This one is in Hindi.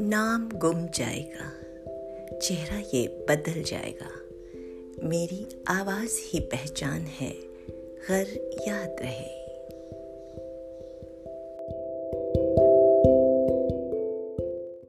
नाम गुम जाएगा, चेहरा ये बदल जाएगा। मेरी आवाज़ ही पहचान है, घर याद रहे।